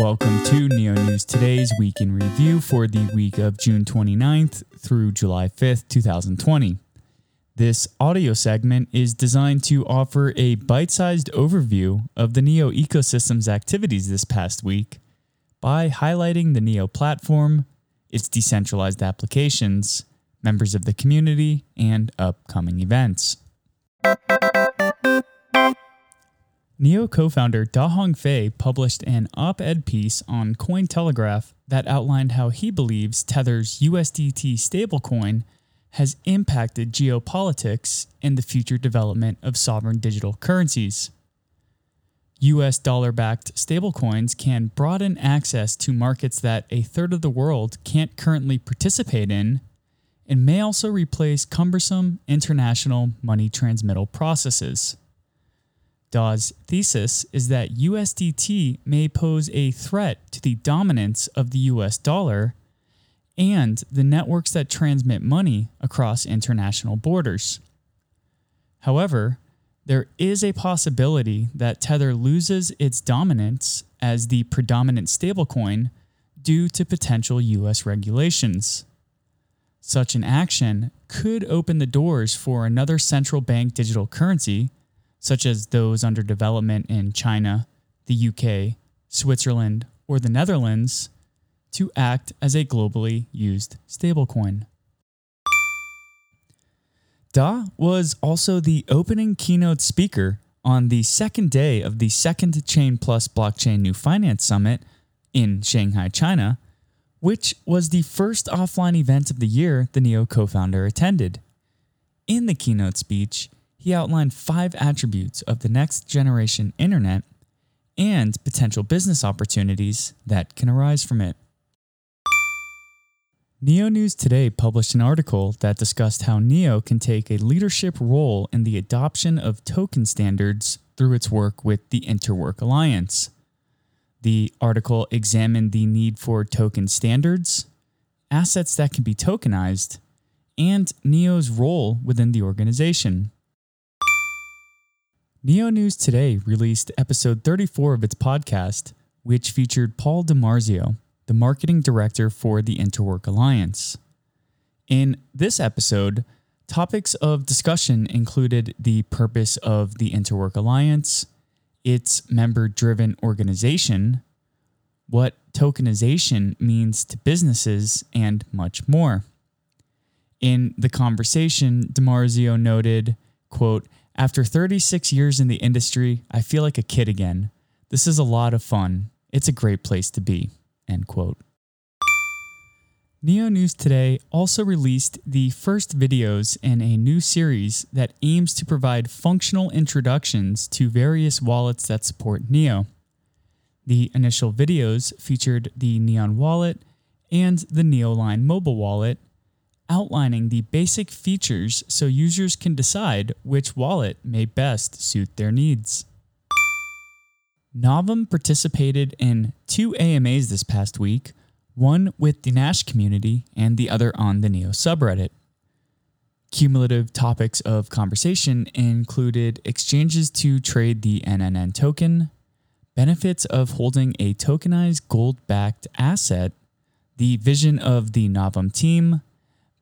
Welcome to Neo News Today's Week in Review for the week of June 29th through July 5th, 2020. This audio segment is designed to offer a bite sized overview of the Neo ecosystem's activities this past week by highlighting the Neo platform, its decentralized applications, members of the community, and upcoming events. Neo co founder Da Hongfei published an op ed piece on Cointelegraph that outlined how he believes Tether's USDT stablecoin has impacted geopolitics and the future development of sovereign digital currencies. US dollar backed stablecoins can broaden access to markets that a third of the world can't currently participate in and may also replace cumbersome international money transmittal processes. Da's thesis is that USDT may pose a threat to the dominance of the US dollar and the networks that transmit money across international borders. However, there is a possibility that Tether loses its dominance as the predominant stablecoin due to potential US regulations. Such an action could open the doors for another central bank digital currency such as those under development in China, the UK, Switzerland, or the Netherlands, to act as a globally used stablecoin. Da was also the opening keynote speaker on the second day of the second Chain Plus Blockchain New Finance Summit in Shanghai, China, which was the first offline event of the year the NEO co founder attended. In the keynote speech, he outlined five attributes of the next generation internet and potential business opportunities that can arise from it. Neo News Today published an article that discussed how Neo can take a leadership role in the adoption of token standards through its work with the Interwork Alliance. The article examined the need for token standards, assets that can be tokenized, and Neo's role within the organization. Neo News Today released episode 34 of its podcast, which featured Paul DiMarzio, the marketing director for the Interwork Alliance. In this episode, topics of discussion included the purpose of the Interwork Alliance, its member driven organization, what tokenization means to businesses, and much more. In the conversation, DiMarzio noted, quote, after 36 years in the industry, I feel like a kid again. This is a lot of fun. It's a great place to be. End quote. Neo News Today also released the first videos in a new series that aims to provide functional introductions to various wallets that support Neo. The initial videos featured the Neon wallet and the Neoline mobile wallet, outlining the basic features so users can decide which wallet may best suit their needs. Novum participated in two AMAs this past week, one with the Nash community and the other on the Neo subreddit. Cumulative topics of conversation included exchanges to trade the NNN token, benefits of holding a tokenized gold backed asset, the vision of the Novum team,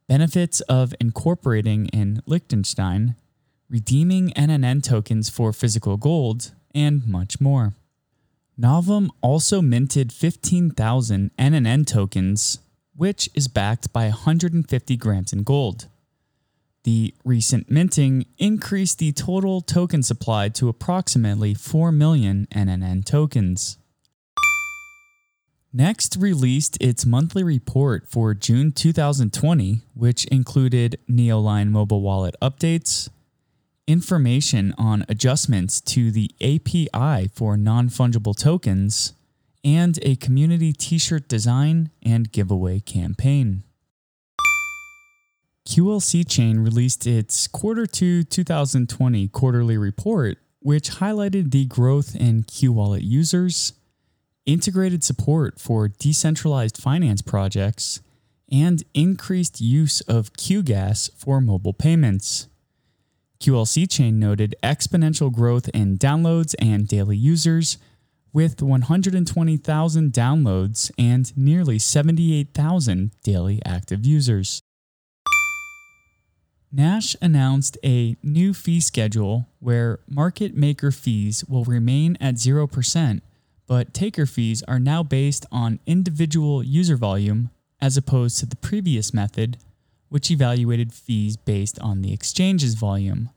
benefits of incorporating in Liechtenstein, redeeming NNN tokens for physical gold, and much more. Novum also minted 15,000 NNN tokens, which is backed by 150 grams in gold. The recent minting increased the total token supply to approximately 4 million NNN tokens. Next released its monthly report for June 2020, which included Neoline mobile wallet updates, information on adjustments to the API for non fungible tokens, and a community t shirt design and giveaway campaign. QLC Chain released its Quarter 2 2020 quarterly report, which highlighted the growth in Q Wallet users integrated support for decentralized finance projects, and increased use of QGAS for mobile payments. QLC Chain noted exponential growth in downloads and daily users, with 120,000 downloads and nearly 78,000 daily active users. Nash announced a new fee schedule where market maker fees will remain at 0%, but taker fees are now based on individual user volume as opposed to the previous method, which evaluated fees based on the exchange's volume.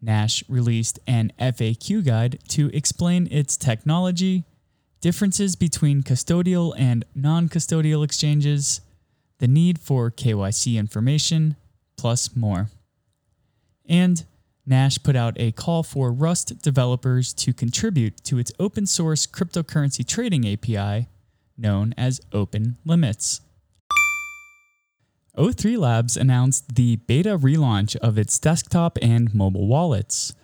Nash released an FAQ guide to explain its technology, differences between custodial and non custodial exchanges, the need for KYC information, plus more. And Nash put out a call for Rust developers to contribute to its open source cryptocurrency trading API known as Open Limits. O3 Labs announced the beta relaunch of its desktop and mobile wallets.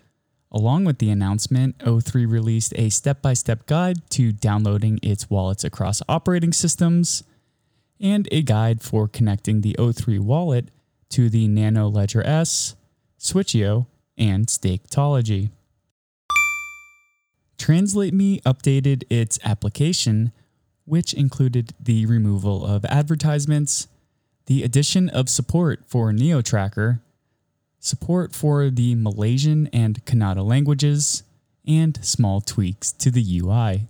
Along with the announcement, O3 released a step by step guide to downloading its wallets across operating systems and a guide for connecting the O3 wallet to the Nano Ledger S, Switcheo, and Staketology. TranslateMe updated its application, which included the removal of advertisements, the addition of support for NeoTracker, support for the Malaysian and Kannada languages, and small tweaks to the UI.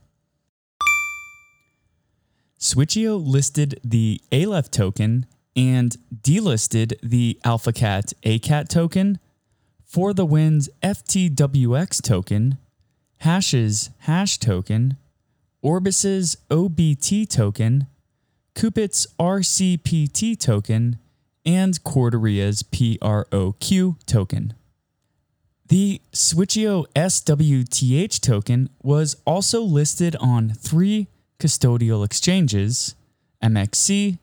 Switcheo listed the Aleph token and delisted the AlphaCat ACAT token, For the Winds FTWX token, Hash's hash token, Orbis's OBT token, Qubit's RCPT token, and Corteria's PROQ token. The Switcheo SWTH token was also listed on three custodial exchanges MXC,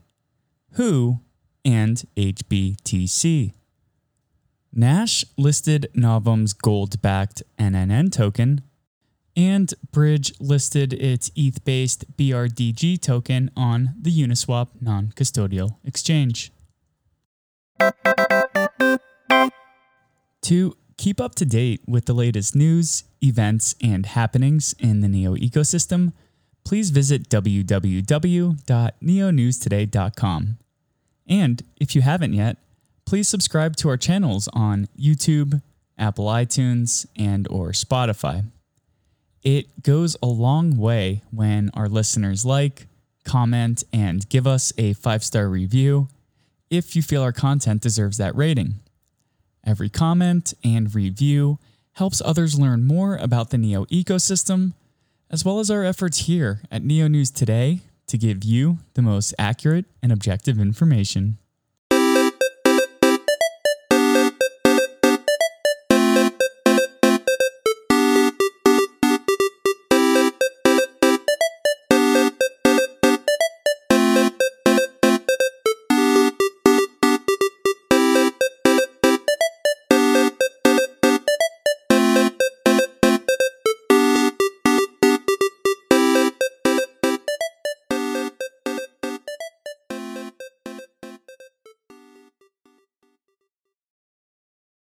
Hoo, and HBTC. Nash listed Novum's gold backed NNN token, and Bridge listed its ETH based BRDG token on the Uniswap non custodial exchange. To keep up to date with the latest news, events, and happenings in the NEO ecosystem, please visit www.neonewstoday.com. And if you haven't yet, please subscribe to our channels on YouTube, Apple iTunes, and or Spotify. It goes a long way when our listeners like, comment, and give us a five-star review if you feel our content deserves that rating. Every comment and review helps others learn more about the NEO ecosystem, as well as our efforts here at NEO News Today to give you the most accurate and objective information.